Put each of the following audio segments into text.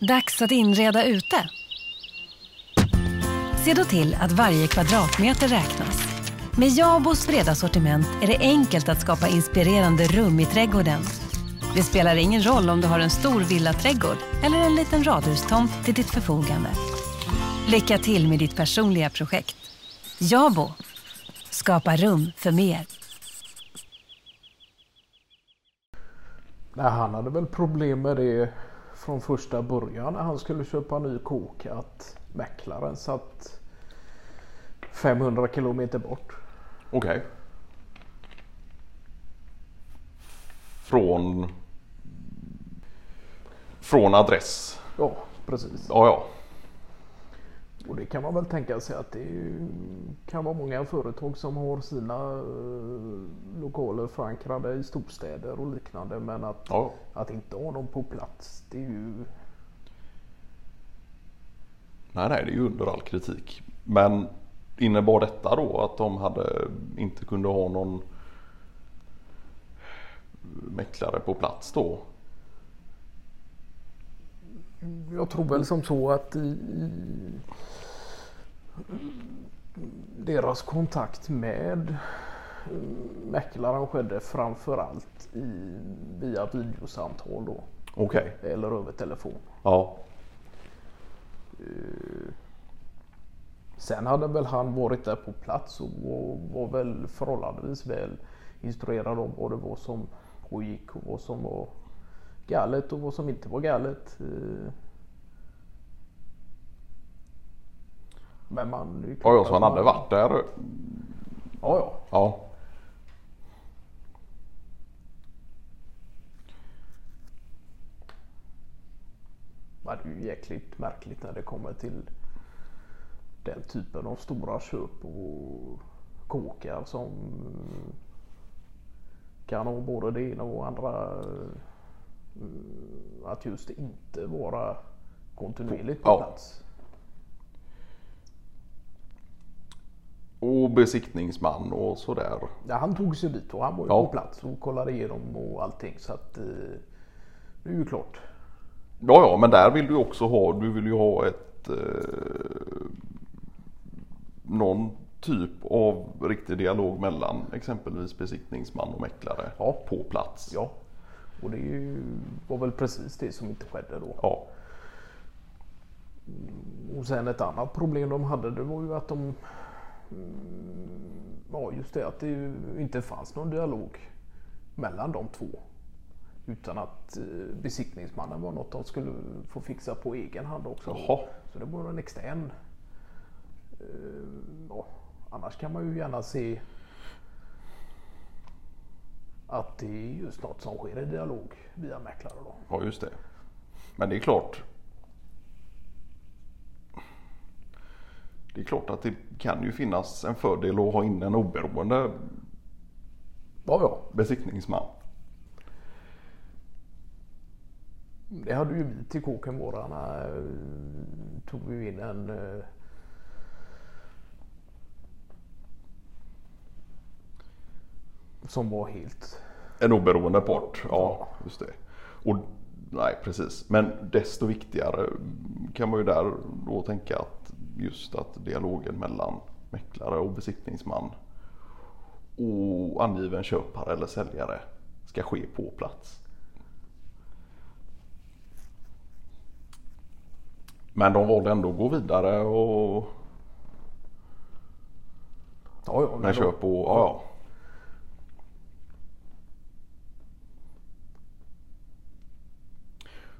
Dags att inreda ute. Se då till att varje kvadratmeter räknas. Med Jabos breda sortiment är det enkelt att skapa inspirerande rum i trädgården. Det spelar ingen roll om du har en stor villaträdgård eller en liten radhustomt till ditt förfogande. Lycka till med ditt personliga projekt. Jabo. Skapa rum för mer. Nej, han hade väl problem med det från första början när han skulle köpa ny kåk att mäklaren satt 500 kilometer bort. Okej. Från... Från adress. Ja, precis. Ja, ja. Och det kan man väl tänka sig att det kan vara många företag som har sina eh, lokaler förankrade i storstäder och liknande. Men att, ja. att inte ha dem på plats det är ju Nej, nej, det är ju under all kritik. Men innebar detta då att de hade, inte kunde ha någon mäklare på plats då? Jag tror väl som så att i deras kontakt med eh, mäklaren skedde framförallt i, via videosamtal då. Okej. Eller över telefon. Ja. Sen hade väl han varit där på plats och var, var väl förhållandevis väl instruerad om vad det var som pågick och vad som var galet och vad som inte var galet. Men man... Ja, ja, så han hade varit där? Ja, ja. Ja. Men det är ju jäkligt märkligt när det kommer till den typen av stora köp och kåkar som kan ha både det ena och andra. eh, Att just inte vara kontinuerligt på Ja. plats. Och besiktningsman och sådär. Ja, han tog sig dit och han var ju Ja. på plats och kollade igenom och allting så att eh, det är ju klart. Ja, ja, men där vill du också ha, du vill ju ha ett eh, någon typ av riktig dialog mellan exempelvis besiktningsman och mäklare Ja. på plats. Ja, och det ju, var väl precis det som inte skedde då. Ja. Och sen ett annat problem de hade det var ju att de Ja just det att det inte fanns någon dialog mellan de två. Utan att eh, besiktningsmannen var något de skulle få fixa på egen hand också. Jaha. Så det var en extern. eh, Ja, annars kan man ju gärna se att det är just något som sker i dialog via mäklare då. Ja, just det. Men det är klart. Det är klart att det kan ju finnas en fördel att ha in en oberoende Ja, ja. besiktningsman. Det hade ju vi till kåken vårarna. eh, Tog vi in en eh, som var helt... En oberoende part, ja just det. Och nej precis. Men desto viktigare kan man ju där då tänka att just att dialogen mellan mäklare och besiktningsman och angiven köpare eller säljare ska ske på plats. Men de valde ändå att gå vidare och Ja, ja, men med köp och ja, ja.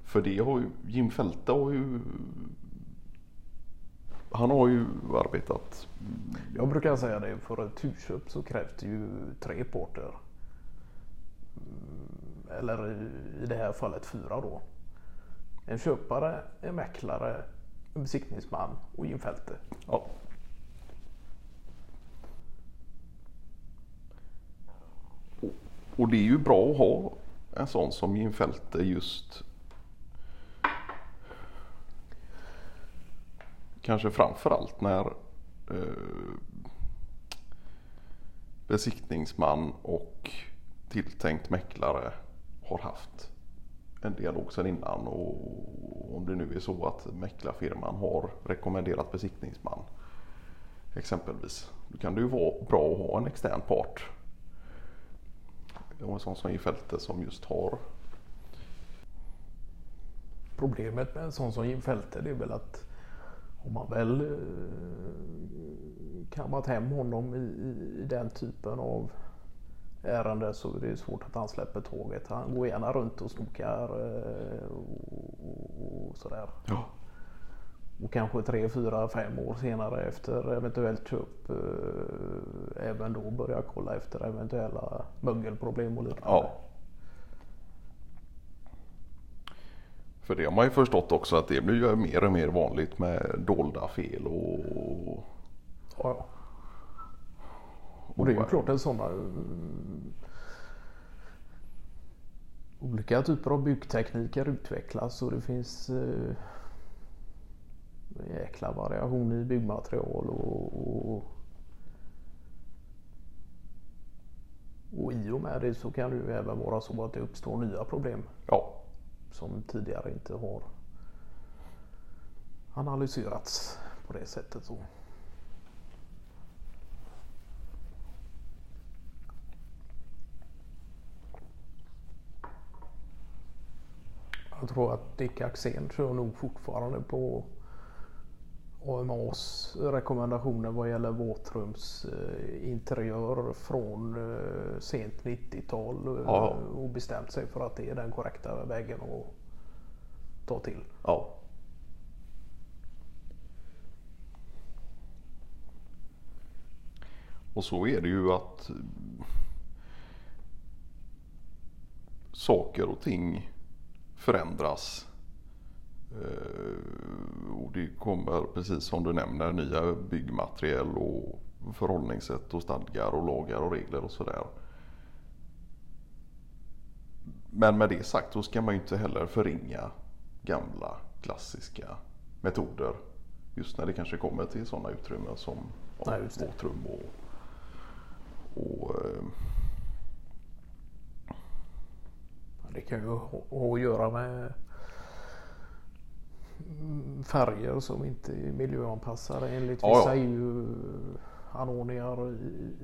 För det har ju Jim Fälte har ju Han har ju arbetat Jag brukar säga det, för ett husköp så krävs det ju tre parter. Eller i- det här fallet fyra då. En köpare, en mäklare, en besiktningsman och Jim Fälte. ja. Och- Och det är ju bra att ha en sån som Jim Fälte just Kanske framförallt när eh, besiktningsman och tilltänkt mäklare har haft en dialog sedan innan och om det nu är så att mäklarfirman har rekommenderat besiktningsman exempelvis. Då kan det ju vara bra att ha en extern part. Och en sån som i fältet som just har Problemet med en sån som Jim Fälte det är väl att om man väl eh, kammat hem honom i, i, i den typen av ärende så är det svårt att han släpper tåget. Han går gärna runt och snokar eh, och, och sådär. Ja. Och kanske tre, fyra, fem år senare efter eventuellt köp eh, även då börja kolla efter eventuella mögelproblem och liknande. Ja. För det har man ju förstått också att det blir ju mer och mer vanligt med dolda fel och... Ja. Och det är ju klart att sådana mm, olika typer av byggtekniker utvecklas och det finns eh, jäkla variation i byggmaterial och, och och i och med det så kan det ju även vara så att det uppstår nya problem Ja, som tidigare inte har analyserats på det sättet. Så. Jag tror att Dick Axén kör nog fortfarande på AMAs rekommendationer vad gäller våtrumsinteriör från eh, sent 90-tal eh, Ja. och bestämt sig för att det är den korrekta vägen att ta till. ja. Och så är det ju att eh, saker och ting förändras. Det kommer, precis som du nämner, nya byggmaterial och förhållningssätt och stadgar och lagar och regler och sådär. Men med det sagt så ska man ju inte heller förringa gamla klassiska metoder. Just när det kanske kommer till sådana utrymmen som Nej, våtrum och, och eh, Det kan ju ha att göra med färger som inte är miljöanpassade enligt Ja, vissa ja. EU-anordningar i, i,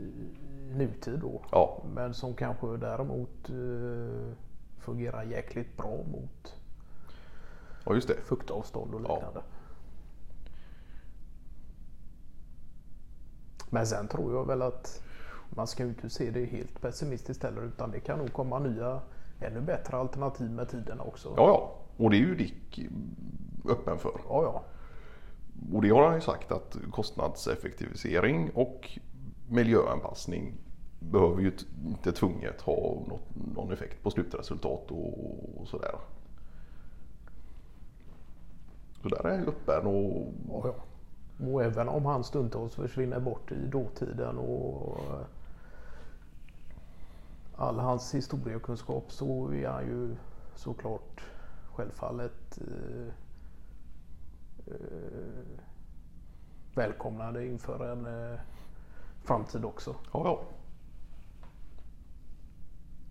nutid då. ja, Men som kanske däremot eh, fungerar jäkligt bra mot ja, just det. fuktavstånd och liknande. Men sen tror jag väl att man ska ju inte se det helt pessimistiskt heller utan det kan nog komma nya ännu bättre alternativ med tiden också. Ja, ja. Och det är ju Dick öppen för. ja, ja. Och det har han ju sagt att kostnadseffektivisering och miljöanpassning behöver ju inte tvunget ha något, någon effekt på slutresultat och, och sådär. Så där är ju öppen och Ja, ja. Och även om han stundtals försvinner bort i dåtiden och eh, all hans historiekunskap så är han ju såklart självfallet eh, inför en eh, framtid också. ja, ja.